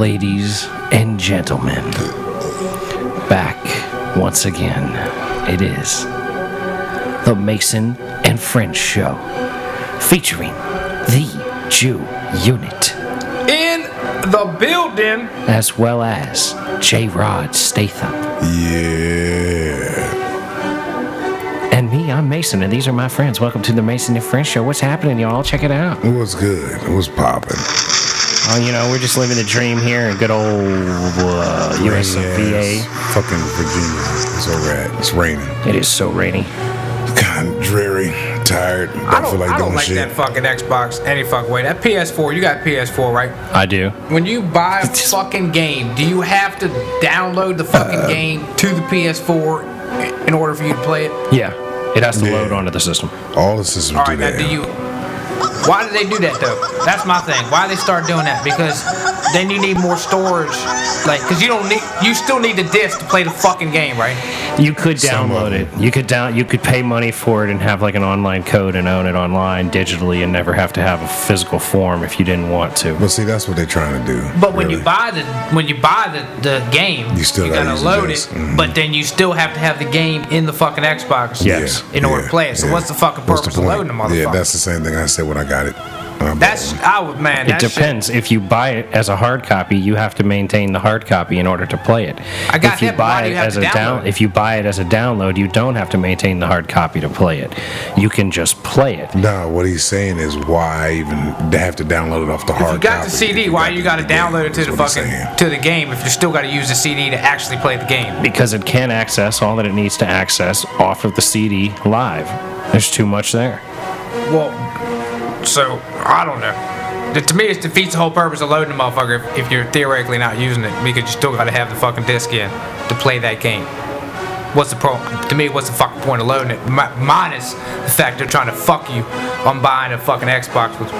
ladies and gentlemen, back once again. It is the Mason and French Show, featuring the Ju Unit, In the building. as well as J. Rod Statham. Yeah. And me, I'm Mason, and these are my friends. Welcome to the Mason and French Show. What's happening, y'all? Check it out. It was good. It was popping. Oh, you know, we're just living the dream here in good old uh, US of VA. Fucking Virginia. It's all right. It's raining. It is so rainy. Kind of dreary. Tired. Don't, I don't, feel like I don't doing like shit. that fucking Xbox any fuck way. That PS4, you got PS4, right? I do. When you buy a fucking game, do you have to download the fucking Uh, game to the PS4 in order for you to play it? Yeah, it has to Yeah. load onto the system. All the systems All do right, now that. do you? Why do they do that though? That's my thing. Why they start doing that? Because then you need more storage, like, cause you don't need, you still need the disc to play the fucking game, right? You could download it. You could down. You could pay money for it and have like an online code and own it online digitally and never have to have a physical form if you didn't want to. Well, see, that's what they're trying to do. But when you buy the when you buy the, the game, You still gotta gotta load it. disc. Mhm. But then you still have to have the game in the fucking Xbox. Yes. In order to play it. So what's the fucking What's purpose of loading the motherfucker? Yeah, that's the same thing I said when I got it. Um, That's I would man. It that shit- depends. If you buy it as a hard copy, you have to maintain the hard copy in order to play it. I got if you that, but why buy do it you have as a download down, if you buy it as a download, you don't have to maintain the hard copy to play it. You can just play it. No, what he's saying is why even they have to download it off the If hard you got copy the CD, if why got you got to download it to the fucking to the game if you still got to use the CD to actually play the game? because it can access all that it needs to access off of the CD live. There's too much there. Well, so I don't know. To- me, it defeats the whole purpose of loading the motherfucker if, if you're theoretically not using it because you still got to have the fucking disc in to play that game. What's the pro? To me, what's the fucking point of loading it? Mi- minus the fact they're trying to fuck you on buying a fucking Xbox with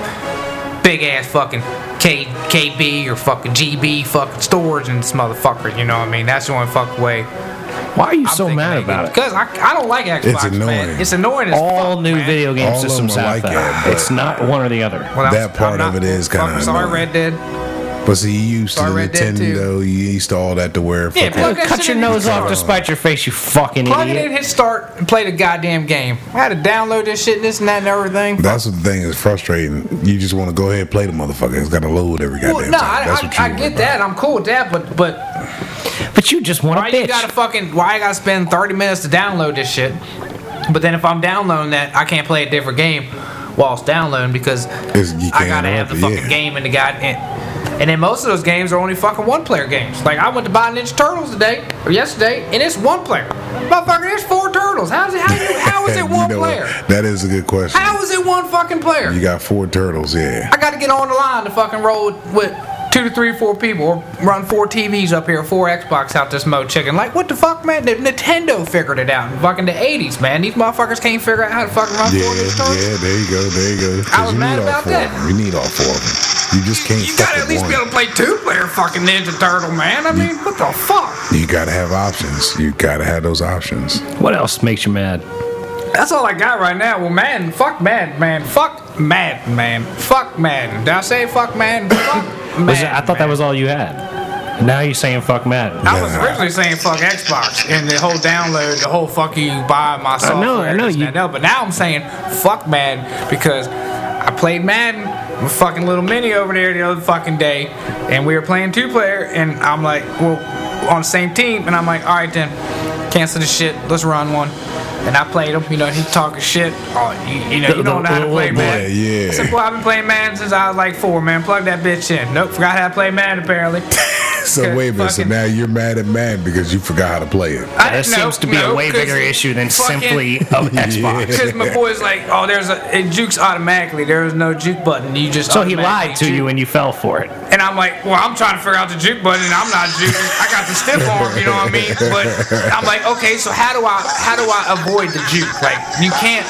big ass fucking K, KB or fucking GB fucking storage in this motherfucker. You know what I mean? That's the only fucking way. Why are you I'm so mad they about it? Because I, I don't like Xbox, It's annoying. man. annoying. It's annoying as All fuck, new man. video game All systems are have like that. it, it's not one or the other. Well, I'm- That part of it is kinda Sorry, annoying. Red Dead. But see, you used to Sorry, the Red Dead. Nintendo. You used to all that to wear. Yeah, plug that Cut your nose off to spite your face, you fucking Plug it in, idiot. hit start, and play the goddamn game. I had to download this shit, this and that, and everything. That's the thing is frustrating. You just want to go ahead and play the motherfucker. It's got to load every goddamn well, no, time. I, I, I get about. that. I'm cool with that, but but But you just want why a bitch. you gotta fucking why I gotta spend 30 minutes to download this shit? But then if I'm downloading that, I can't play a different game while it's downloading because It's- you I gotta have the fucking yeah. game in the goddamn. And then most of those games are only fucking one player games. Like I went to buy Ninja Turtles today or yesterday, and it's one player. Motherfucker, there's four turtles. How's it? How, you, how is it You one know what? player? That is a good question. How is it one fucking player? You got four turtles, yeah. I got to get on the line to fucking roll with two to three, four people, run four TVs up here, four Xbox out this mo chicken. Like, what the fuck, man? Nintendo figured it out in fucking the 80s, man. These motherfuckers can't figure out how to fucking run Yeah, four of these yeah, there you go, there you go. 'Cause I was you mad need all about four that. of them. You need all four of them. You just can't You gotta at least one. be able to play two player fucking Ninja Turtle, man. I mean, what the fuck? You gotta have options. You gotta have those options. What else makes you mad? That's all I got right now. Well, man, fuck mad, man. Fuck mad, man. Fuck mad. Did I say fuck man? Fuck mad. Was it, I thought that was all you had. Now you're saying fuck mad. I was originally saying fuck Xbox and the whole download, the whole fuck you buy my software. know, I know, this and you- No, but now I'm saying fuck Madden because I played Madden with fucking little mini over there the other fucking day, and we were playing two player, and I'm like, well, on the same team, and I'm like, all right then, cancel the shit, let's run one. And I played him, you know, he's talking shit. Oh, you, you know, you don't know how to the oh, play little boy, yeah. I said, boy, I've been playing Madden since I was like four, man. Plug that bitch in. Nope, forgot how to play Madden apparently. So Okay, wait a minute. So fucking- now you're mad at Madden because you forgot how to play it. I- That no, seems to be no, a way 'cause bigger issue than fucking- simply a Xbox. Because my boy's like, oh, there's a it jukes automatically. There is no juke button. You just So he lied to juke. you and you fell for it. And I'm like, well, I'm trying to figure out the juke button, and I'm not juking. I got the stiff arm, you know what I mean? But I'm like, okay, so how do I how do I avoid the juke? Like, you can't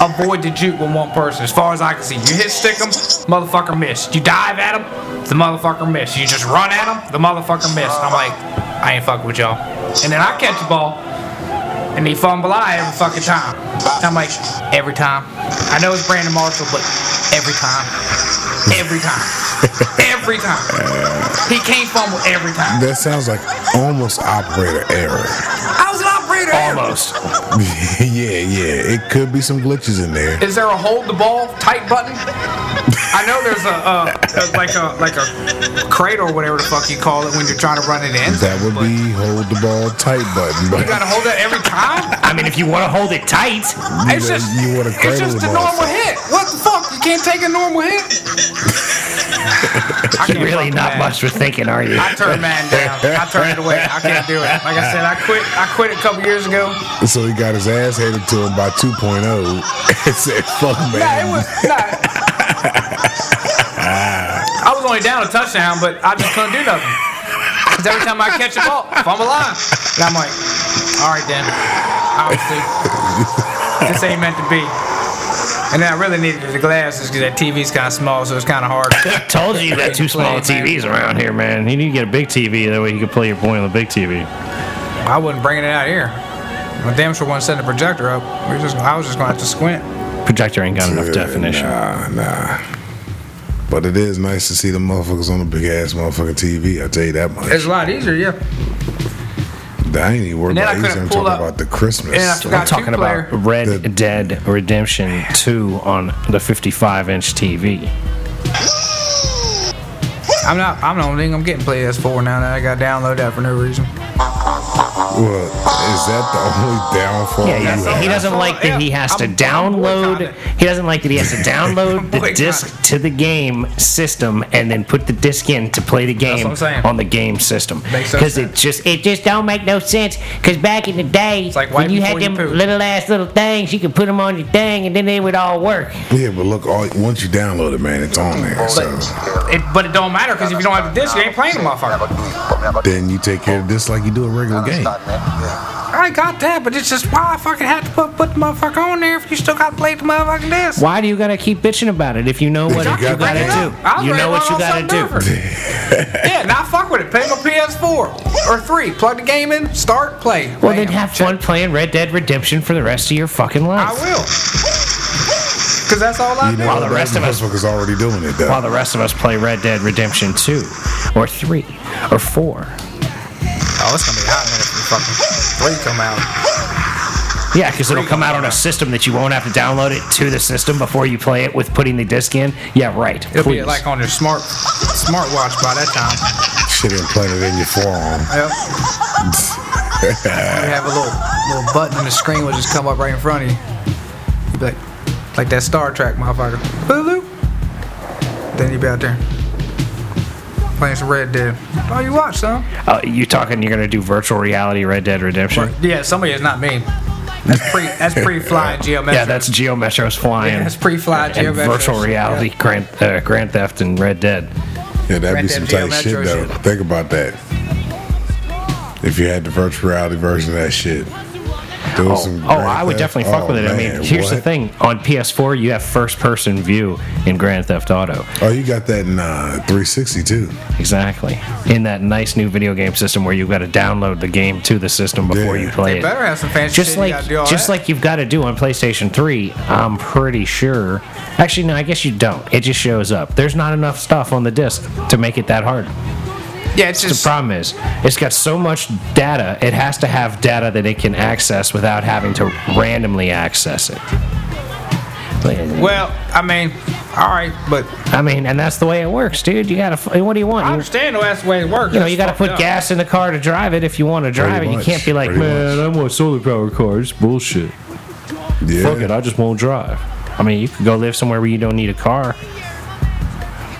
avoid the juke with one person, as far as I can see. You hit stick him, motherfucker miss. You dive at him, the motherfucker miss. You just run at him, the motherfucker miss. I'm like, I ain't fucking with y'all. And then I catch the ball, and he fumble I every fucking time. I'm like, every time. I know it's Brandon Marshall, but every time. Every time. every every time. He can't fumble every time. That sounds like almost operator error. I was an operator. Almost. yeah, yeah. It could be some glitches in there. Is there a hold the ball tight button? I know there's a, uh, a like a like a crate or whatever the fuck you call it when you're trying to run it in. That would be hold the ball tight button, but You gotta hold that every time. I mean, if you want to hold it tight, It's just you wanna it's just a ball. normal hit. What the fuck? You can't take a normal hit. I can't really not man. much for thinking, are you? I turned man down. I turned it away. I can't do it. Like I said, I quit. I quit a couple years ago. so he got his ass handed to him by 2.0 and said, "Fuck man." Nah, it was nah. I was only down a touchdown, but I just couldn't do nothing. Cause every time I catch a ball, if I'm alive, and I'm like, all right then, obviously, this ain't meant to be. And I really needed the glasses because that TV's kind of small, so it's kind of hard. I Told you you got two small TVs around here, man. You need to get a big TV. That way you can play your point on the big TV. I wasn't bringing it out here. My damn sure wasn't setting the projector up. We were just, I was just gonna have to squint. Projector ain't got enough definition. Nah, nah. But it is nice to see the motherfuckers on the big ass motherfucking TV. I tell you that much. It's a lot easier, yeah. I ain't even worried then I about these. couldn't I'm talking up- about the Christmas. and I forgot- I'm talking two-player. about Red The- Dead Redemption 2 on the 55 inch TV. I'm not. I'm the only thing I'm getting PS4 now that I got to download that for no reason. Well, is that the only downfall? Yeah, you have? He doesn't like that he has to I'm- I'm download. He doesn't like that he has to download the disc to the game system and then put the disc in to play the game what I'm saying. on the game system. Makes no Because it just it just don't make no sense. Because back in the day, like when you had before you them little ass little things, you could put them on your thing and then they would all work. Yeah, but look, all, once you download it, man, it's on there. So It, but it don't matter because if you don't have the disc, you ain't playing the motherfucker. then you take care of this like you do a regular game. I got that, but it's just why I fucking have to put, put the motherfucker on there if you still got to play the motherfucking disc. Why do you gotta keep bitching about it if you know what you you, got gotta do? I was You know what you gotta do. something different. yeah, now fuck with it. Pay my PS4 or three. Plug the game in, start, play. Well, then have Check. fun playing Red Dead Redemption for the rest of your fucking life. I will. Because that's all I You do. know, While the rest of us- is already doing it though. while the rest of us play Red Dead Redemption 2 or 3 or 4. Oh, it's gonna be hot minute for fucking three come out. Yeah, because it'll come out on a system that you won't have to download it to the system before you play it with putting the disc in. Yeah, right. It'll Please. be like on your smart smartwatch by that time. Shit implanted in your forearm. Yep. you have a little little button and the screen will just come up right in front of you. You be like, like that Star Trek motherfucker. Boop, boop. Then you be out there playing some Red Dead. Oh, you watch some? Uh, you talking you're going to do virtual reality Red Dead Redemption? Yeah, somebody is not me. That's pre that's pre flying geometric. Yeah, that's Geo Metro's flying. Yeah, that's pre-fly and Geo Metros. virtual reality Yeah. Grand, uh, Grand Theft and Red Dead. Yeah, that'd Red be some Geo tight shit though. shit. Think about that. If you had the virtual reality version of that shit. There was Oh, some oh, I would Theft- definitely fuck oh, with it. I mean, here's the thing: on PS4, you have first-person view in Grand Theft Auto. Oh, you got that in uh, 360 too. Exactly. In that nice new video game system where you've got to download the game to the system before Yeah. you play They it. better have some fancy just shit. You like gotta do just that. like you've got to do on PlayStation 3. I'm pretty sure. Actually, no, I guess you don't. It just shows up. There's not enough stuff on the disc to make it that hard. Yeah, it's just The problem is, it's got so much data. It has to have data that it can access without having to randomly access it. well, I mean, all right, but I mean, and that's the way it works, dude. You gotta. What do you want? I You- understand though that's the way it works. You know, you got to put up. gas in the car to drive it if you want to drive it. You can't be like, pretty man, much." I want a solar powered car. It's bullshit. Yeah. Fuck it, I just won't drive. I mean, you could go live somewhere where you don't need a car,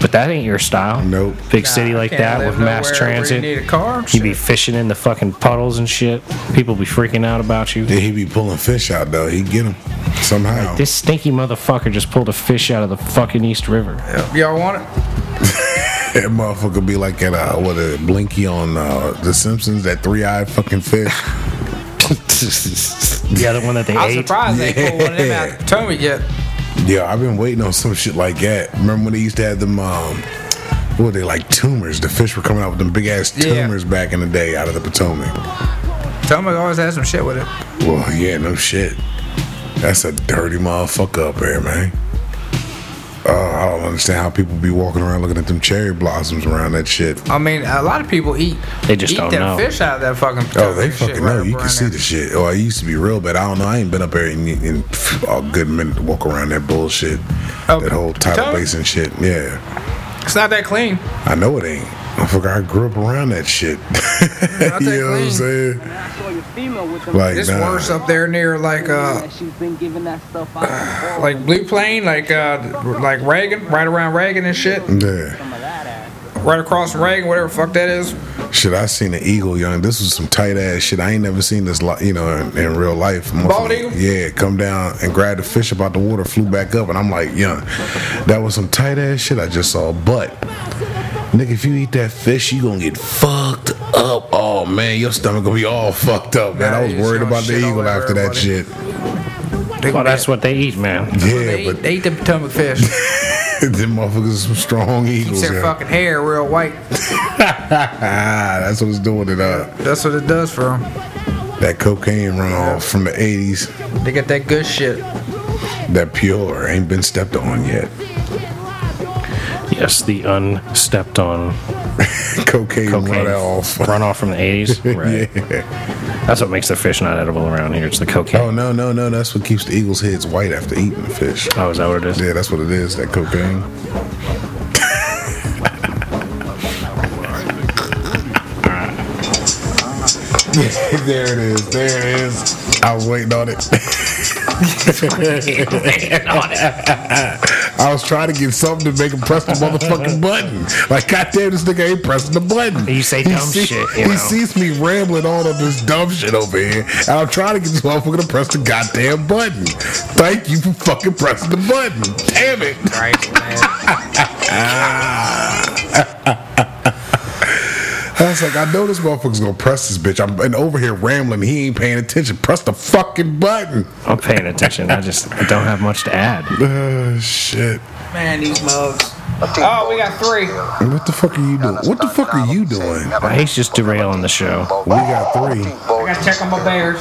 but that ain't your style. Nope. Big Nah, city like that with mass transit. You need a car. You'd be fishing in the fucking puddles and shit. People be freaking out about you. Yeah, he be pulling fish out though. He'd get them somehow. This stinky motherfucker just pulled a fish out of the fucking East River. Y'all want it? That motherfucker be like at uh, what a Blinky on uh, The Simpsons. That three eyed fucking fish. the other one that they I was ate. surprised they pulled one of them out Yeah. of Potomac yet. Yeah, I've been waiting on some shit like that. Remember when they used to have them? Um, what were they like tumors? The fish were coming out with them big ass Yeah. tumors back in the day out of the Potomac. Potomac always had some shit with it. Well, yeah, no shit. That's a dirty motherfucker up there, man. Oh, I don't understand how people be walking around looking at them cherry blossoms around that shit. I mean, a lot of people eat. They just eat don't that know. fish out of that fucking. Oh, they shit fucking right know. up You can see there. the shit. Oh, I used to be real but I don't know. I ain't been up there in, in a good minute to walk around that bullshit. Oh, that whole tidal tell basin shit. Yeah. It's not that clean. I know it ain't. I forgot I grew up around that shit. Not you that know what I'm saying? I saw your female with them. Like, It's nah. worse up there near like uh that she's been giving that stuff out. like Blue Plain, like uh like Reagan, right around Reagan and shit, Yeah. Some of that ass. right across from Reagan, whatever fuck that is. Shit, I seen an eagle, young. This was some tight ass shit. I ain't never seen this, li- you know, in, in real life. Bald eagle? Yeah, come down and grab the fish about the water, flew back up, and I'm like, young, that was some tight ass shit I just saw. But, nigga, if you eat that fish, you gonna get fucked up. Oh man, your stomach gonna be all fucked up, man. I was worried about the eagle after that everybody. shit. They, Well, that's what they eat, man. Yeah, they, but eat, they eat the Potomac fish. them motherfuckers are some strong eagles. Keeps eagles. their yeah. fucking hair real white. Ah, that's what it's doing it up. That's what it does for them. That cocaine runoff from the 80s. They got that good shit. that pure ain't been stepped on yet. Yes, the unstepped on Cocaine, cocaine run off. runoff from the 80s. Right. yeah. That's what makes the fish not edible around here. It's the cocaine. Oh no no no! That's what keeps the eagles' heads white after eating the fish. Oh, is that what it is? Yeah, that's what it is. That cocaine. there it is. There it is. I was waiting on it. I was trying to get something to make him press the motherfucking button. Like, goddamn, this nigga ain't pressing the button. You say He dumb see- shit, He know. sees me rambling on on this dumb shit over here, and I'm trying to get this motherfucker to press the goddamn button. Thank you for fucking pressing the button. Damn it. Right, man. I was like, I know this motherfucker's gonna press this bitch. I'm and over here rambling. He ain't paying attention. Press the fucking button. I'm paying attention. I just I don't have much to add. Uh, shit. Man, these mugs. Oh, we got three. What the fuck are you doing? What the fuck are you doing? He's just derailing the show. We got three. I gotta check on my bears.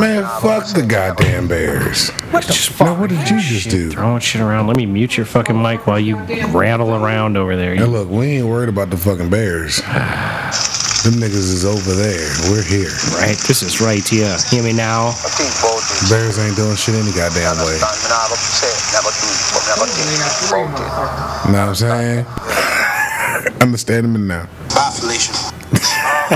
Man, fuck the goddamn Bears. What the Now, what did you just do? Throwing shit around. Let me mute your fucking mic while you rattle around over there. Now look, we ain't worried about the fucking Bears. Them niggas is over there. We're here. Right? This is right, here. Hear me now? Bears ain't doing shit any goddamn way. We got three, motherfucker. Know what I'm saying? Understand me now.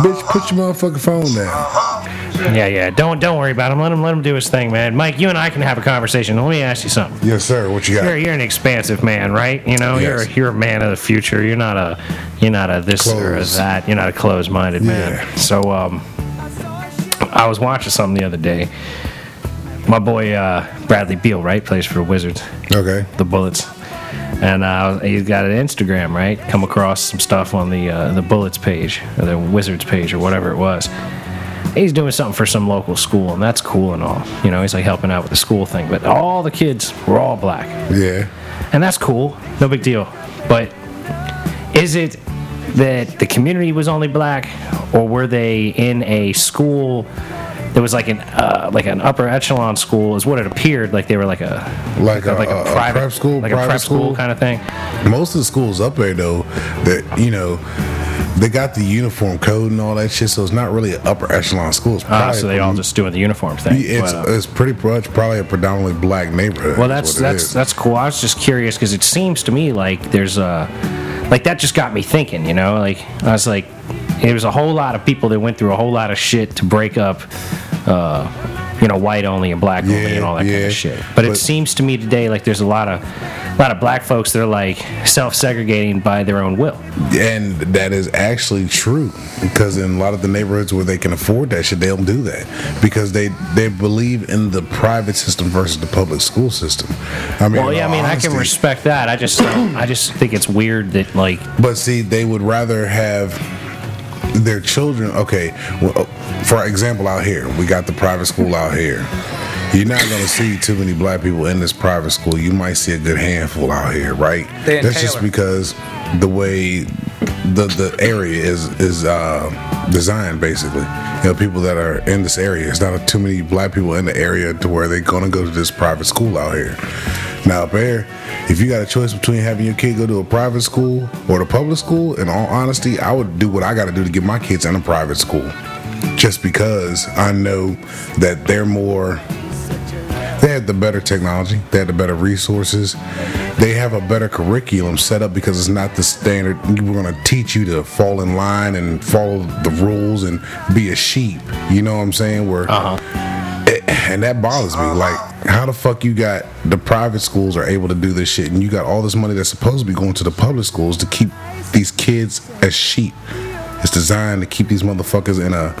Bitch, put your motherfucking phone down. Yeah, yeah. Don't don't worry about him. Let him let him do his thing, man. Mike, you and I can have a conversation. Let me ask you something. Yes, sir. What you You're you're an expansive man, right? You know, Yes. you're you're a man of the future. You're not a you're not a this or a that. You're not a closed-minded man. So um, I was watching something the other day. My boy uh, Bradley Beal, right, plays for Wizards, Okay. the Bullets, and uh, he's got an Instagram, right? Come across some stuff on the uh, the Bullets page, or the Wizards page, or whatever it was. He's doing something for some local school, and that's cool and all. You know, he's like helping out with the school thing. But all the kids were all black Yeah. and that's cool, no big deal. But is it that the community was only black, or were they in a school that was like an uh, like an upper echelon school? Is what it appeared like they were like a Like a- like a- a prep school, like a private prep school school? kind of thing. Most of the schools up there, though, that, you know, they got the uniform code and all that shit, so it's not really an upper echelon school. It's probably so they all just doing the uniform thing. It's, But, uh, it's pretty much probably a predominantly black neighborhood. Well, that's that's that's cool. I was just curious because it seems to me like there's a like that just got me thinking. You know, like I was like, there was a whole lot of people that went through a whole lot of shit to break up. Uh, you know, white only and black only and all that kind of shit. But, it seems to me today like there's a lot of a lot of black folks that are like self-segregating by their own will. And that is actually true because in a lot of the neighborhoods where they can afford that shit, they don't do that because they they believe in the private system versus the public school system. I mean, Well, yeah, I mean, I can respect that. I just I just think it's weird that like But see, they would rather have their children. Okay, well, for example, out here, we got the private school out here. You're not going to see too many black people in this private school. You might see a good handful out here, right? That's just because the way the the area is is uh, designed basically. You know, people that are in this area. It's not too many black people in the area to where they're gonna go to this private school out here. Now, there, if you got a choice between having your kid go to a private school or the public school, in all honesty, I would do what I got to do to get my kids in a private school, just because I know that they're more they had the better technology. They had the better resources. They have a better curriculum set up because it's not the standard. We're going to teach you to fall in line and follow the rules and be a sheep. You know what i'm saying? Where Eh, and that bothers me. Like how the fuck you got the private schools are able to do this shit and you got all this money that's supposed to be going to the public schools to keep these kids as sheep. It's designed to keep these motherfuckers in a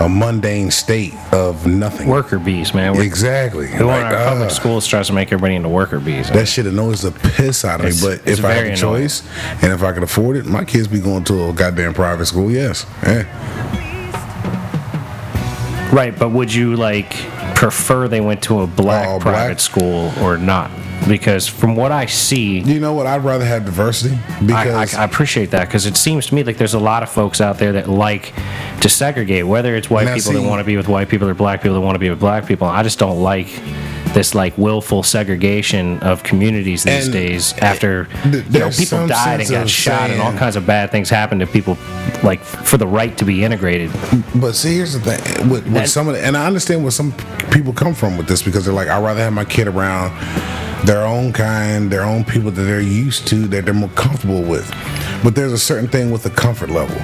a mundane state of nothing Worker bees, man. We're, Exactly. want Like, our public uh, schools tries to make everybody into worker bees. that shit annoys the piss out of me. But if I had a choice and if I could afford it, my kids be going to a goddamn private school. Yes. Eh. Right, but would you like prefer they went to a black All private black? school or not? Because from what I see, You know what? I'd rather have diversity because I, I appreciate that because it seems to me like there's a lot of folks out there that like to segregate, whether it's white people that want to be with white people or black people that want to be with black people. I just don't like this like willful segregation of communities these days after you know people died and got shot and all kinds of bad things happened to people like for the right to be integrated. But see, here's the thing with, with That- some of the, and I understand where some people come from with this because they're like, I'd rather have my kid around their own kind, their own people that they're used to, that they're more comfortable with. But there's a certain thing with the comfort level.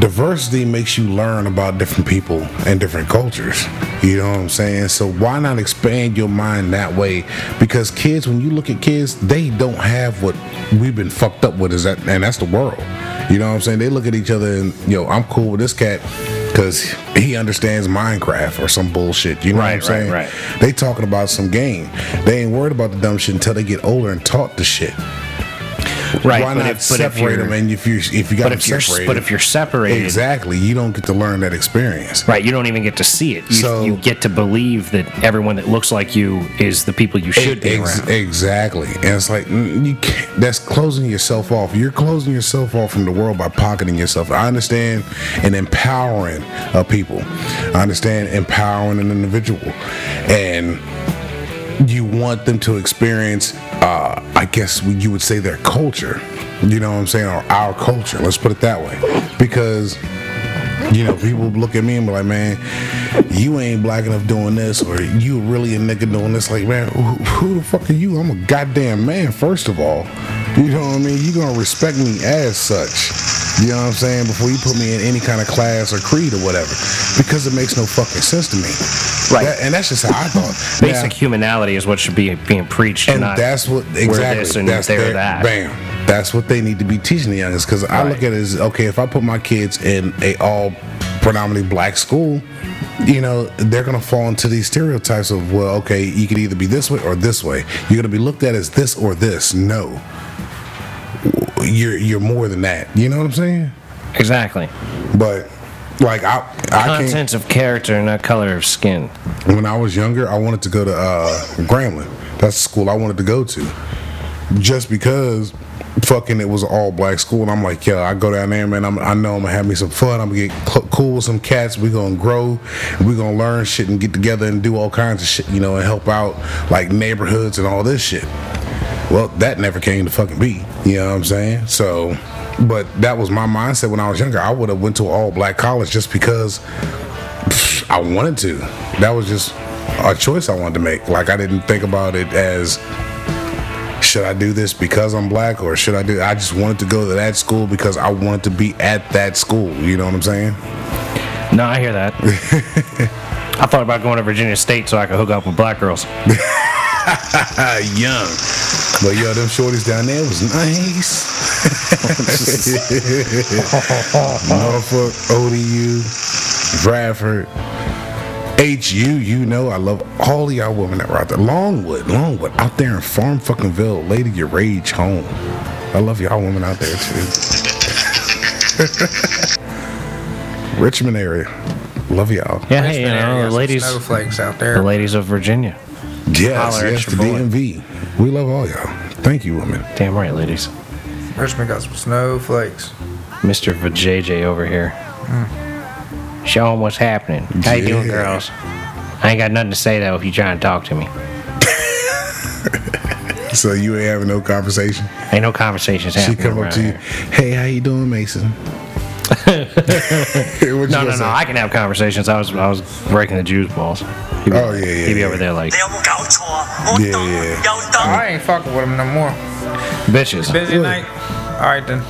Diversity makes you learn about different people and different cultures. You know what I'm saying? So why not expand your mind that way? Because kids, when you look at kids, they don't have what we've been fucked up with, is that, and that's the world. You know what I'm saying? They look at each other and, yo, I'm cool with this cat because he understands Minecraft or some bullshit. You know Right, what I'm saying? right, right. They talking about some game. They ain't worried about the dumb shit until they get older and taught the shit. Right, Why but not if- separate them? And if you if you got But if you're separated, but if you're separated, exactly, you don't get to learn that experience. Right, you don't even get to see it. You, So- you get to believe that everyone that looks like you is the people you should be Ex- around. Exactly, and it's like you can't, that's closing yourself off. You're closing yourself off from the world by pocketing yourself. I understand and empowering uh, people. I understand empowering an individual, and you want them to experience. Uh, I guess you would say their culture. You know what I'm saying, or our culture. Let's put it that way, because you know, people look at me and be like, man, you ain't black enough doing this, or you really a nigga doing this. Like, man, who, who the fuck are you? I'm a goddamn man, first of all. You know what I mean? You're gonna respect me as such. You know what I'm saying? Before you put me in any kind of class or creed or whatever. Because it makes no fucking sense to me. Right. That- and that's just how I thought. Basic Now- humanality is what should be being preached, and that's what exactly this and that's their, that. Bam. That's what they need to be teaching the youngest. Because I look at it as okay, if I put my kids in a all predominantly black school, you know, they're gonna fall into these stereotypes of well, okay, you could either be this way or this way. You're gonna be looked at as this or this. No, you're you're more than that. You know what I'm saying? Exactly. But like I, I can't. Contents of character, and not color of skin. When I was younger, I wanted to go to uh, Grambling. That's the school I wanted to go to. Just because fucking it was an all black school. And I'm like, yo, I go down there, man. I'm, I know I'm gonna have me some fun. I'm gonna get cl- cool with some cats. we gonna grow. we gonna learn shit and get together and do all kinds of shit, you know, and help out like neighborhoods and all this shit. Well, that never came to fucking be. You know what I'm saying? So, but that was my mindset when I was younger. I would have went to an all black college just because I wanted to. That was just a choice I wanted to make. Like I didn't think about it as should I do this because I'm black or should I do I just wanted to go to that school because I wanted to be at that school. You know what I'm saying? No, I hear that. I thought about going to Virginia State so I could hook up with black girls. Young. But yo, them shorties down there was nice. Norfolk, ODU, Radford, HU, you know, I love all of y'all women that were out there. Longwood, Longwood, out there in Farm fuckingville, Lady Your Rage home. I love y'all women out there too. Richmond area. Love y'all. Yeah, hey, you know, the some ladies, snowflakes out there, the ladies of Virginia. Yes, Holler yes, your the boy. DMV. We love all y'all. Thank you, women. Damn right, ladies. Richmond got some snowflakes. Mr. Vajayjay over here. Mm. Show them what's happening. How you doing, girls? I ain't got nothing to say though if you trying to talk to me. so you ain't having no conversation. Ain't no conversations happening. She come up to you, here. hey, how you doing, Mason? no, no, no. I can have conversations. I was, I was breaking the Jews' balls. Be, oh yeah, yeah. He'd be yeah. over there like. Yeah, yeah. I ain't fucking with him no more. Bitches. Busy night. All right then.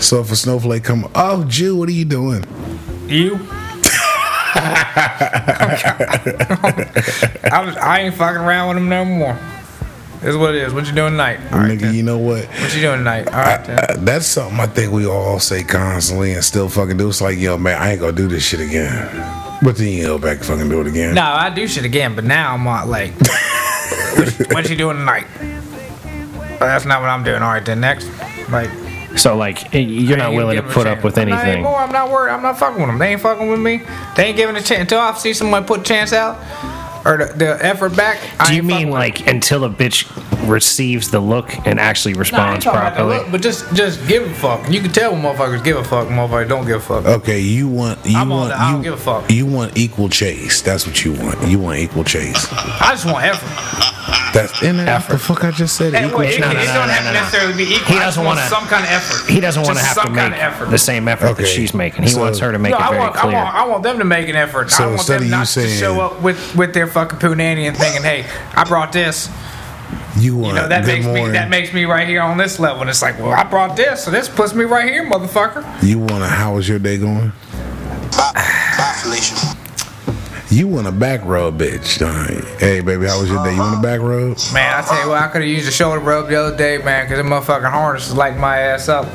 So if a snowflake come, oh, Jew, what are you doing? You. I, was, I ain't fucking around with him no more. This is what it is. What you doing tonight? All right, Nigga, then. you know what? What you doing tonight? All right, then. Uh, that's something I think we all say constantly and still fucking do. It's like, yo, man, I ain't gonna do this shit again. But then you go back and fucking do it again. No, I do shit again, but now I'm not like, what, what you doing tonight? Well, that's not what I'm doing. All right, then next. Like, So like, you're not willing to put up chance. with Not anything. anymore. I'm not worried. I'm not fucking with them. They ain't fucking with me. They ain't giving a chance until I see someone put a chance out or the, the effort back. I Do you mean like until a bitch receives the look and actually them. Nah, I ain't responds about properly? look, but just just give a fuck. You can tell when motherfuckers give a fuck, and motherfuckers don't give a fuck. Okay, you want you I'm want the I don't you, give a fuck. you want equal chase. That's what you want. You want equal chase. I just want effort. That's in that the fuck I just said. And Equal wait, it, chase. no, it no, don't no, have no, to no. necessarily be equal. He doesn't want wanna- some kind of effort. He doesn't want to have to some make kind of effort. the same effort Okay. that she's making. He So- wants her to make No, it I very want, I want, I want them to make an effort. So I want instead them of you not to saying- show up with, with their fucking punani and thinking, "Hey, I brought this." You want You know that good makes me that makes me right here on this level. And it's like, well, I brought this, so this puts me right here, motherfucker. You want to? How was your day going? You want a back rub, bitch. don't? Hey, baby, how was your day? You want a back rub? Man, I tell you what, I could have used a shoulder rub the other day, man, because the motherfucking harness is lighting my ass up.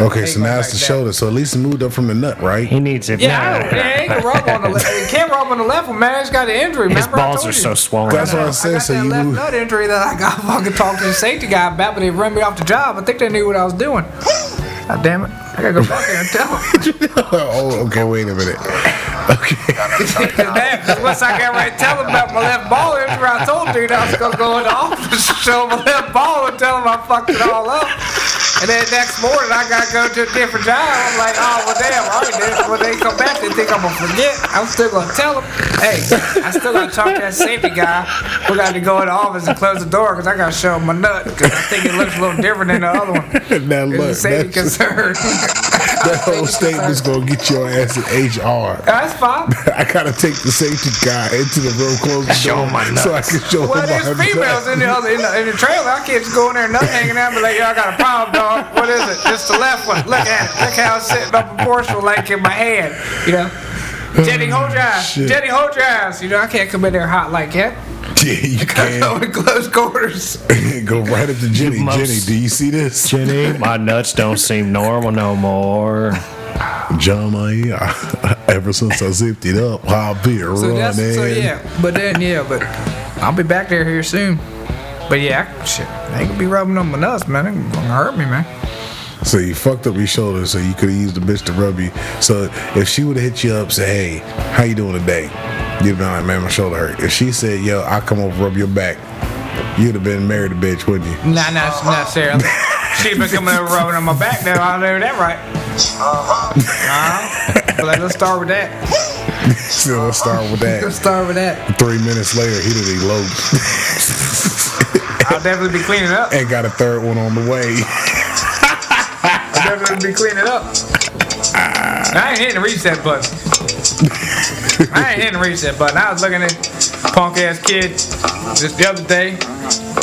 Okay, so go now like it's the that. shoulder. So at least it moved up from the nut, right? He needs it. Yeah, I No, don't, no, no, yeah, he can rub on the left. He can't rub on the left one, man. He's got an injury. His Remember balls are you? so swollen. That's what I I said. got So that you left moved. nut injury that I got fucking talked to the safety guy about, but they run me off the job. I think they knew what I was doing. God damn it. I gotta go back there and tell them. oh, okay. Wait a minute. Okay. Damn, once I got right to tell him about my left ball injury, I told dude I was gonna go in the office and show him my left ball and tell him I fucked it all up. And then next morning I gotta go to a different job. I'm like, oh well damn, all right then. When they come back, they think I'm gonna forget. I'm still gonna tell them, hey, I still gotta talk to that safety guy. We gotta go in the office and close the door because I gotta show him my nut because I think it looks a little different than the other one. now It's look, a safety that's, concern. that whole statement's gonna get your ass in HR. That's fine. I gotta take the safety guy into the room, close the Show door, him my so I can show Well, him there's females in the other in the, in the trailer. I can't just go in there and nut hanging out and be like, yo, I got a problem, dog. What is it? Just the left one. Look at it. Look how it's sitting up proportional like in my hand. You know? Jenny, oh, hold your eyes. Shit. Jenny, hold your eyes. You know, I can't come in there hot like that. Yeah, you I go can in close quarters. go right up to Jenny. must- Jenny, do you see this? Jenny, my nuts don't seem normal no more. John, my ever since I zipped it up, I've been So running. that's so yeah. But then yeah, but I'll be back there here soon. But yeah, shit, they could be rubbing on my nuts, man. They gonna hurt me, man. So you fucked up your shoulder, so you could have used the bitch to rub you. So if she would have hit you up, say, "Hey, how you doing today?" You'd have been like, "Man, my shoulder hurt." If she said, "Yo, I'll come over rub your back," you'd have been married to bitch, wouldn't you? Nah, nah, not necessarily. She's been coming over rubbing on my back now. I know that right. Uh-huh. Like, let's start with that. So let's start with that. Let's start with that. Three minutes later, he did eloped I'll definitely be cleaning up. and got a third one on the way. I'll definitely be cleaning up. I ain't hitting the reset button. I ain't hitting the reset button. I was looking at punk ass kid just the other day,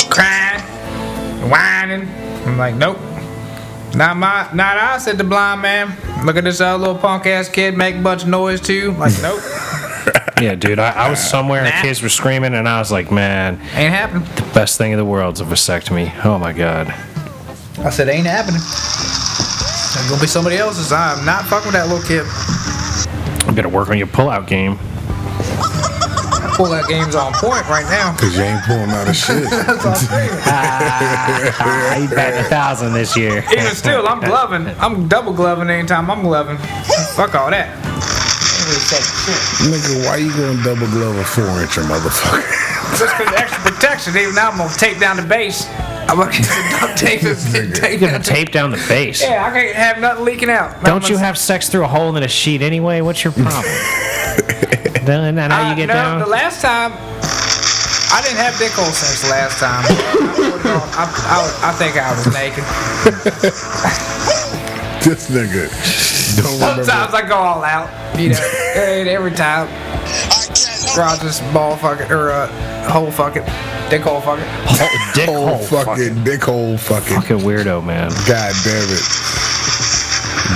crying, whining. I'm like, nope. Not my, not I, said the blind man. Look at this other little punk ass kid make a bunch of noise too. Like, nope, Yeah, dude, I, I was somewhere and Nah. kids were screaming, and I was like, man, ain't happening. The best thing in the world world's a vasectomy. Oh my god. I said, ain't happening. It's gonna be somebody else's. I'm not fucking with that little kid. You better work on your pullout game. Pull that game's on point right now. Cause you ain't pulling out of shit. That's all I'm saying. Ah, he's batting a thousand this year. Even still, I'm gloving. I'm double gloving anytime I'm gloving. Fuck all that. Ain't really shit. Nigga, why you going double glove a four incher, motherfucker? Just cause extra protection, even now I'm gonna tape down the base. I'm gonna get some duct tape and tape You're gonna tape down the base. Yeah, I can't have nothing leaking out. Don't you have sex through a hole in a sheet anyway? What's your problem? Isn't that how you get no, down? The last time, I didn't have dick hole sex the last time. I, I, I, I think I was naked. This nigga don't remember. Sometimes I go all out, you know, and every time. Or I'll just ball fuck it, or uh, hole fuck it, dick hole fuck dick Oh, hole fucking dick hole fucking. Fucking weirdo, man. God damn it.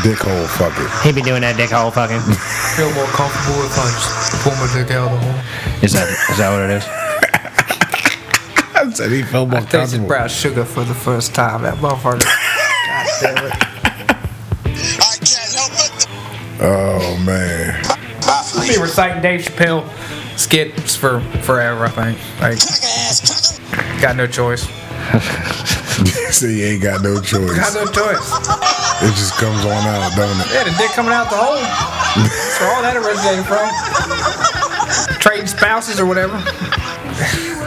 Dick hole fucking. He be doing that dick hole fucking. Feel more comfortable if I just pull my dick out of the hole. Is that is that what it is? I said he felt more I tasted comfortable. brown sugar for the first time. That motherfucker. God damn it. Man. I'll be reciting Dave Chappelle skits for forever, I think. Like, got no choice. See, you ain't got no choice. Got no choice. It just comes on out, don't it? Yeah, the dick coming out the hole. That's where all that originated from. Trading spouses or whatever.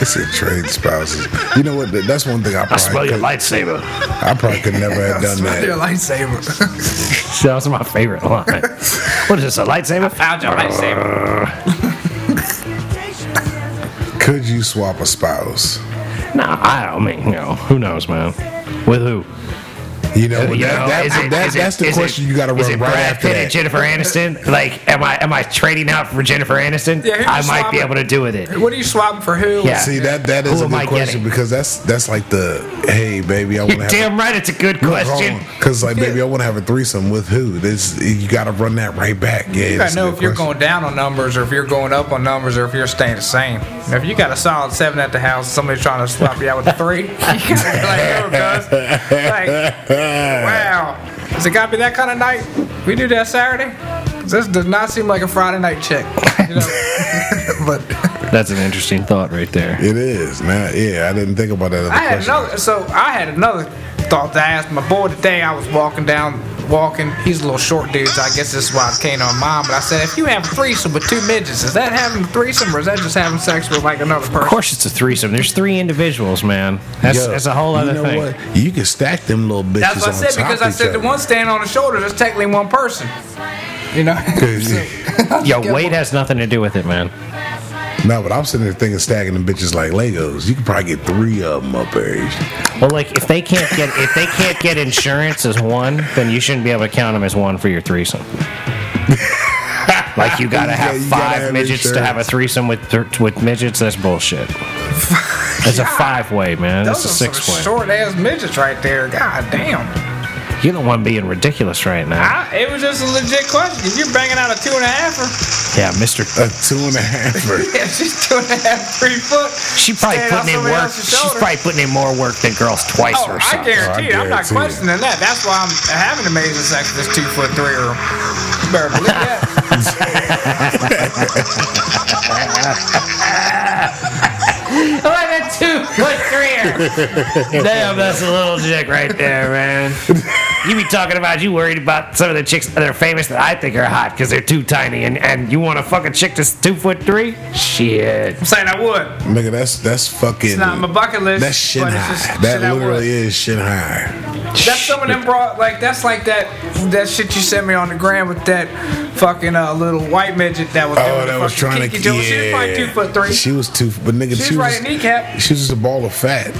It's a trade spouses. You know what? That's one thing I probably. I smell probably your could, lightsaber. I probably could never have done that. Smell your that. lightsaber. That was my favorite line. What is this? A lightsaber? Found your lightsaber. Could you swap a spouse? Nah, I don't mean, you know, who knows, man? With who? You know, You that, know, that- is it- that- is it- that's the is it- question you got to Is run it right Brad after Pitt and. Jennifer Aniston? Like, am I am I trading out for Jennifer Aniston? Yeah, I might be able to do with it. What are you swapping for who? Yeah. See that that is Who a good question getting? because that's that's like the hey baby I want to You're have damn right, it's a good question. because like baby I want to have a threesome with who this you got to run that right back yeah You gotta know good if you're question. going down on numbers or if you're going up on numbers or if you're staying the same. Now, if you got a solid seven at the house, and somebody's trying to swap you out with a three, you gotta be like, oh, cuz. Like, wow. Does it gotta be that kind of night? We do that Saturday? This does not seem like a Friday night check. You know? but That's an interesting thought right there. it is man yeah I didn't think about that other I had question another. So I had another thought to ask my boy today. I was walking down, walking. He's a little short dude, so I guess this is why it came on mine. But I said, if you have a threesome with two midgets, is that having a threesome or is that just having sex with like another person? Of course, it's a threesome. There's three individuals, man. That's, Yo, that's a whole other you know thing. what you can stack them little bitches That's what I said because I said the one standing on the shoulders is technically one person. You know. Yo, weight has nothing to do with it, man. No but I'm sitting there thinking stacking them bitches like Legos you could probably get three of them up there Well, like if they can't get if they can't get insurance as one, then you shouldn't be able to count them as one for your threesome. like you gotta Yeah, have you gotta five have midgets to have a threesome with th- with midgets. That's bullshit. It's a five way, man. Those That's a six way. short ass midgets right there. God damn. You don't one being ridiculous right now. I, it was just a legit question. If you're banging out a two and a halfer, Yeah, Mister. a two and a half yeah, she's two and a half, three foot. She probably standing on putting in somebody work. else's She's shoulder. probably putting in more work than girls twice Oh, her I size. guarantee you. Oh, I'm not guarantee you. questioning that. That's why I'm having amazing sex with this two foot three year old. You better believe that. Like a two foot three. Damn, that's a little chick right there, man. You be talking about you worried about some of the chicks that are famous that I think are hot because they're too tiny, and, and you want to fuck a chick that's two foot three? Shit. I'm saying I would. nigga that's that's fucking It's not on my bucket list. that's shit but it's high just that shit literally is shit high That's some of them brought like that's like that that shit you sent me on the gram with that fucking uh, little white midget that was Oh, doing the that was fucking trying to kinky joke. She was probably two foot three. She was two, but nigga, She was she right was at kneecap. she was just a ball of fat.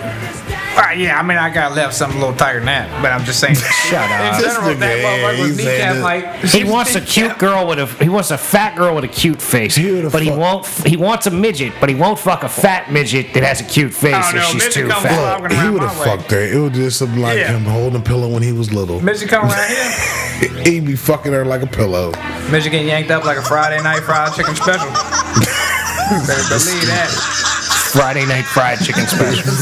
Ah, yeah, I mean I got left something a little tighter than that, but I'm just saying. Shut up. In general, that motherfucker was kneecap that- like. He wants a cute girl with a he wants a fat girl with a cute face, Beautiful. but he won't. He wants a midget, but he won't fuck a fat midget that has a cute face Oh, if no, she's midget too comes fat. along. Walking He around would my have way. fucked her. It was just something like Yeah. him holding a pillow when he was little. Midget come around here. He'd be fucking her like a pillow. Midget getting yanked up like a Friday night fried chicken special. Better believe that. Friday night fried chicken special.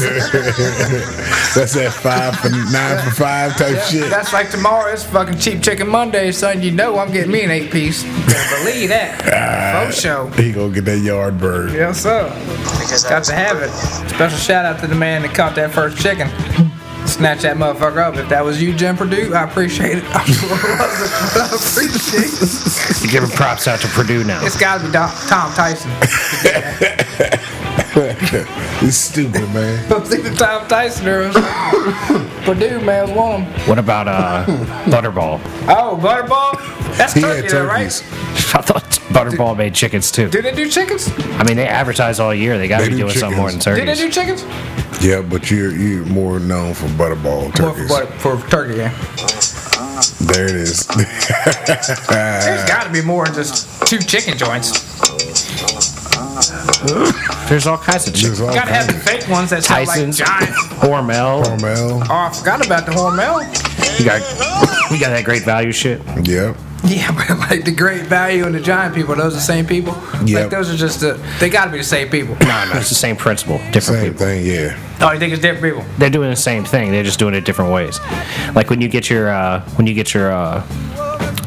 That's that five for nine for five type shit. That's like tomorrow. It's fucking cheap chicken Monday, son. You know I'm getting me an eight piece. Better believe that. Ah, for show. He gonna get that yard bird. Yes, sir. Got to have it. Special shout out to the man that caught that first chicken. Snatch that motherfucker up. If that was you, Jim Perdue, I appreciate it. I appreciate it. You're giving props out to Perdue now. It's got to be Dom- Tom Tyson. He's stupid, man. I'm thinking Tom Tyson there. Perdue, man, was one of them. What about uh, Butterball? Oh, Butterball? That's He turkey, had though, right? I thought Butterball made chickens too. Did they do chickens? I mean, they advertise all year. They got to They be do doing something more than chickens. Did they do chickens? Yeah, but you're you're more known for butterball Well, turkeys. for, for turkey, yeah. There it is. There's got to be more than just two chicken joints. There's all kinds of chickens. There's You gotta have the fake ones that sound like Tyson's, giant. Hormel. Hormel. Oh, I forgot about the Hormel. You got, you got that great value shit. Yep. Yeah, but like the great value and the giant people, those are the same people. Yep. Like those are just the, they gotta be the same people. No, no, it's the same principle, different Same people. thing. Yeah. Oh, you think it's different people? They're doing the same thing. They're just doing it different ways. Like when you get your uh, when you get your uh,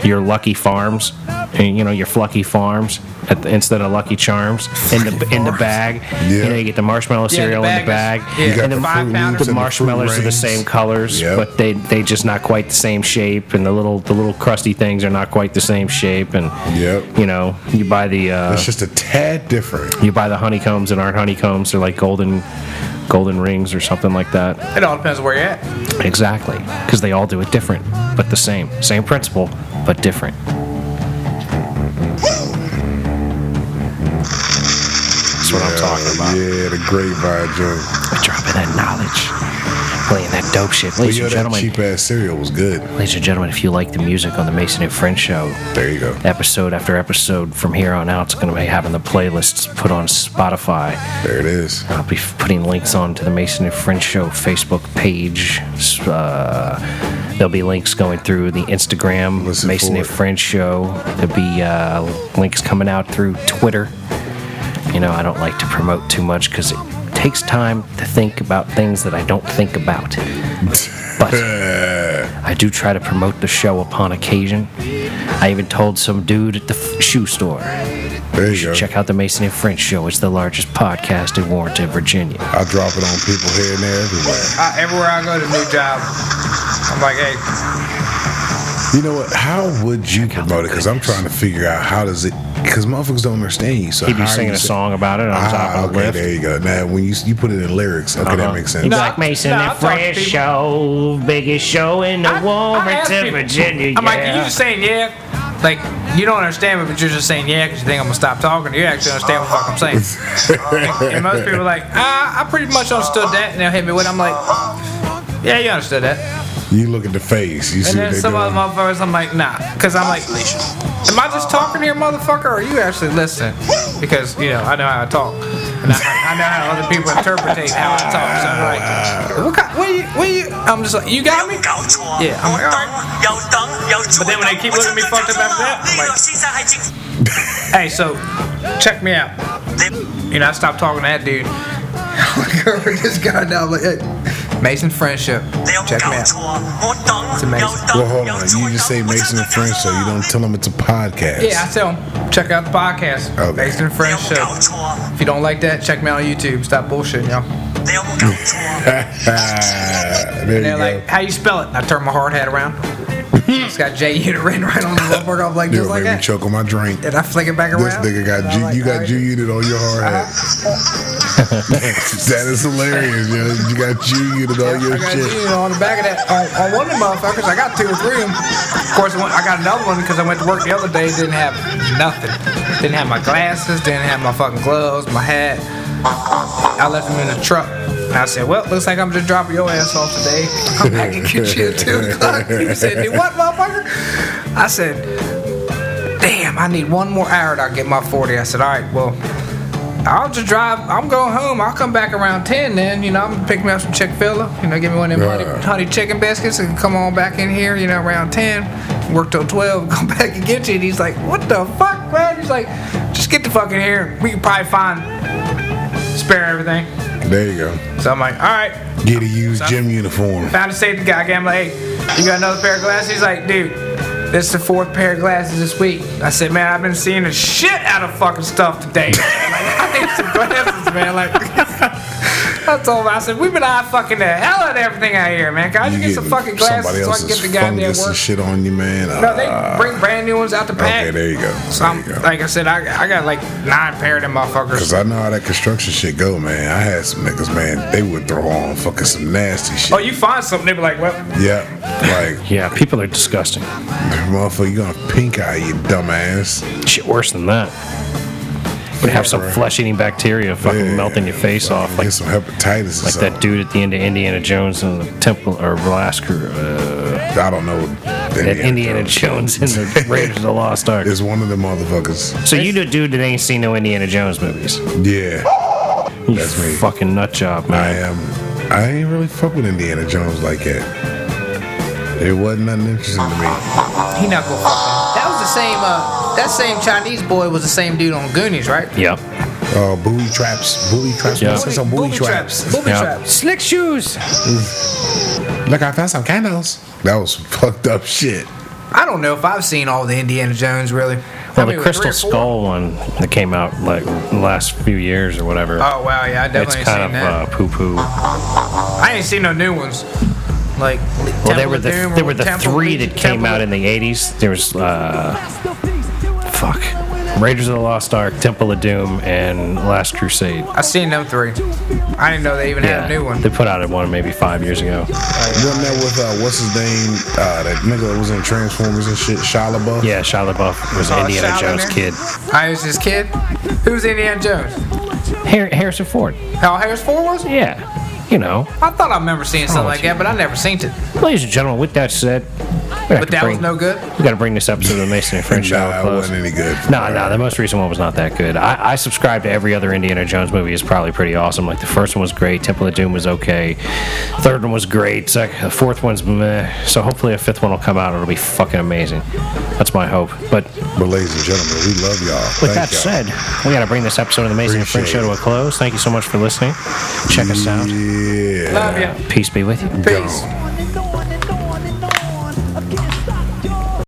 your Lucky Farms, and, you know your Flucky Farms at the, instead of Lucky Charms in the in the bag. You know you get the marshmallow cereal in the bag. Yeah, You got and the the, five Fruit pounders. The and marshmallows are the same colors, Yep. but they they just not quite the same shape, and the little the little crusty things are not quite the same shape, and Yep. you know you buy the uh, It's just a tad different. you buy the honeycombs that aren't honeycombs, they're like golden golden rings or something like that. It all depends where you're at. Exactly, because they all do it different, but the same. Same principle, but different. That's what I'm talking about. Yeah, the grapevine joint. Dropping that knowledge, playing that dope shit. Ladies yo, and gentlemen, cheap ass cereal was good. ladies and gentlemen, if you like the music on the Mason and Friends show, There you go. episode after episode from here on out, it's going to be having the playlists put on Spotify. There it is. I'll be putting links on to the Mason and Friends Show Facebook page. Uh, there'll be links going through the Instagram Listen Mason and it. Friends Show. There'll be uh, links coming out through Twitter. You know, I don't like to promote too much because it takes time to think about things that I don't think about. But I do try to promote the show upon occasion. I even told some dude at the f- shoe store There you go. Check out the Mason and Friends Show. It's the largest podcast in Warrenton, Virginia. I drop it on people here and there everywhere. I, everywhere I go to a new job, I'm like, hey, You know what? How would you promote it? Because I'm trying to figure out how does it. Because motherfuckers don't understand you. So He'd be singing a say- song about it on top Ah, of the okay, lift. there you go. Now when you you put it in lyrics, okay, that Uh-huh. makes sense. Black No, Mason no, I and talk to French people. Show, biggest show in the I- I to Virginia. I'm like, yeah. you just saying yeah, like you don't understand me, but you're just saying yeah because you think I'm gonna stop talking. You actually understand what the fuck I'm saying. and, and most people are like, ah, I pretty much understood that, and they'll hit me with, it. I'm like, yeah, you understood that. You look at the face. You and see then some doing. other motherfuckers, I'm like, nah, because I'm like, am I just talking here, motherfucker, or you actually listening? Because you know, I know how I talk, and I, I know how other people interpret how I talk. So I'm like, what, kind, what, you, what you? I'm just like, you got me? Yeah, I'm like, all right. But then when they keep looking at me fucked up after that, I'm like, hey, so check me out. You know, I stopped talking to that dude. I this guy now, I'm like, hey. Mason Friendship. Check him out. It's amazing. Well, hold on. You just say Mason and Friendship. You don't tell them it's a podcast. Yeah, I tell them. Check out the podcast. Okay. Mason and Friendship. If you don't like that, check me out on YouTube. Stop bullshitting, y'all. and they're like, "How you spell it?" I turn my hard hat around. got Ju Unit written right on the motherfucker. I'm like, just like that. choke on my drink. And I flick it back This around. nigga got G, like, you got G unit on your hard hat. that is hilarious, yo. You got G unit on your I got shit. know, on the back of that. On, on one of the motherfuckers, I got two or three of them. Of course, I got another one because I went to work the other day. Didn't have nothing. Didn't have my glasses. Didn't have my fucking gloves. My hat. I left them in the truck. And I said, well, looks like I'm just dropping your ass off today. I'm back and get you at 2 o'clock. He said, "Do what, motherfucker? I said, damn, I need one more hour to get my 40. I said, all right, well, I'll just drive. I'm going home. I'll come back around 10 then. You know, I'm going to pick me up some Chick fil A. You know, give me one of them honey, honey chicken biscuits and come on back in here, you know, around 10. Work till 12. Come back and get you. And he's like, what the fuck, man? He's like, just get the fuck in here. We can probably find, spare everything. There you go. So I'm like, all right. Get a used gym uniform. Found a safety guy. I'm like, hey, you got another pair of glasses? He's like, dude, this is the fourth pair of glasses this week. I said, man, I've been seeing the shit out of fucking stuff today. Like, I need some glasses, man. Like, I told him, I said, we've been out fucking the hell out of everything out here, man. Can I just get some fucking glasses somebody so I can get the goddamn fungus work? and shit on you, man. No, they Ah. bring brand new ones out the pack. Okay, there you go. So I'm, you go. like I said, I, I got like nine pair of them motherfuckers. Cause I know how that construction shit go, man. I had some niggas, man. They would throw on fucking some nasty shit. Oh, you find something, they be like, well, Yeah, like Yeah, people are disgusting. motherfucker, you gonna pink eye you dumbass. Shit worse than that. You have some right. flesh-eating bacteria fucking Yeah. melting your face off, like Get some hepatitis like something. that dude at the end of Indiana Jones and the Temple or Velasquez, uh, I don't know. that Indiana Jones and the Raiders of the Lost Ark. is one of the motherfuckers. So you the dude that ain't seen no Indiana Jones movies? Yeah, You That's me. fucking nut job, man. I am. I ain't really fuck with Indiana Jones like that. It wasn't nothing interesting to me. he not gonna fucking. That was the same, uh, that same Chinese boy was the same dude on Goonies, right? Yep. Uh, booby traps, booby traps. Yeah. Yeah. Some booby, traps. Booby Yeah. traps. Slick shoes. Look, I found some candles. That was some fucked up shit. I don't know if I've seen all the Indiana Jones really. Well, I mean, the Crystal. Skull one that came out like last few years or whatever. Oh wow, yeah, I it's definitely ain't kind seen of that. uh, poo-poo. I ain't seen no new ones. Like, Well, there were the there were the three that came out in. in the '80s. There was uh, fuck, Raiders of the Lost Ark, Temple of Doom, and Last Crusade. I seen them three. I didn't know they even had a new one. They put out one maybe five years ago. Wasn't that with uh, what's his name? Uh, that nigga that was in Transformers and shit. Shia LaBeouf. Yeah, Shia LaBeouf was Oh, Indiana Shia Jones there? kid. I was his kid. Who's Indiana Jones? Har- Harrison Ford. How Harris Ford was? Yeah, you know. I thought I remember seeing something Oh, like that, but I never seen it. Ladies and gentlemen, with that said, we have But that bring, was no good. We got to bring this episode of the Mason and Friends show Nah, to a close. wasn't any good. No, no, the most recent one was not that good. I, I subscribe to every other Indiana Jones movie. is probably pretty awesome. Like the first one was great. Temple of Doom was okay. Third one was great. Sec- the fourth one's meh. So hopefully a fifth one will come out. It'll be fucking amazing. That's my hope. But But ladies and gentlemen, we love y'all. with Thank that y'all. said, we got to bring this episode of the Amazing and Friends show to a close. Thank you so much for listening. Check us out. Yeah. Love you. Peace be with you. Peace.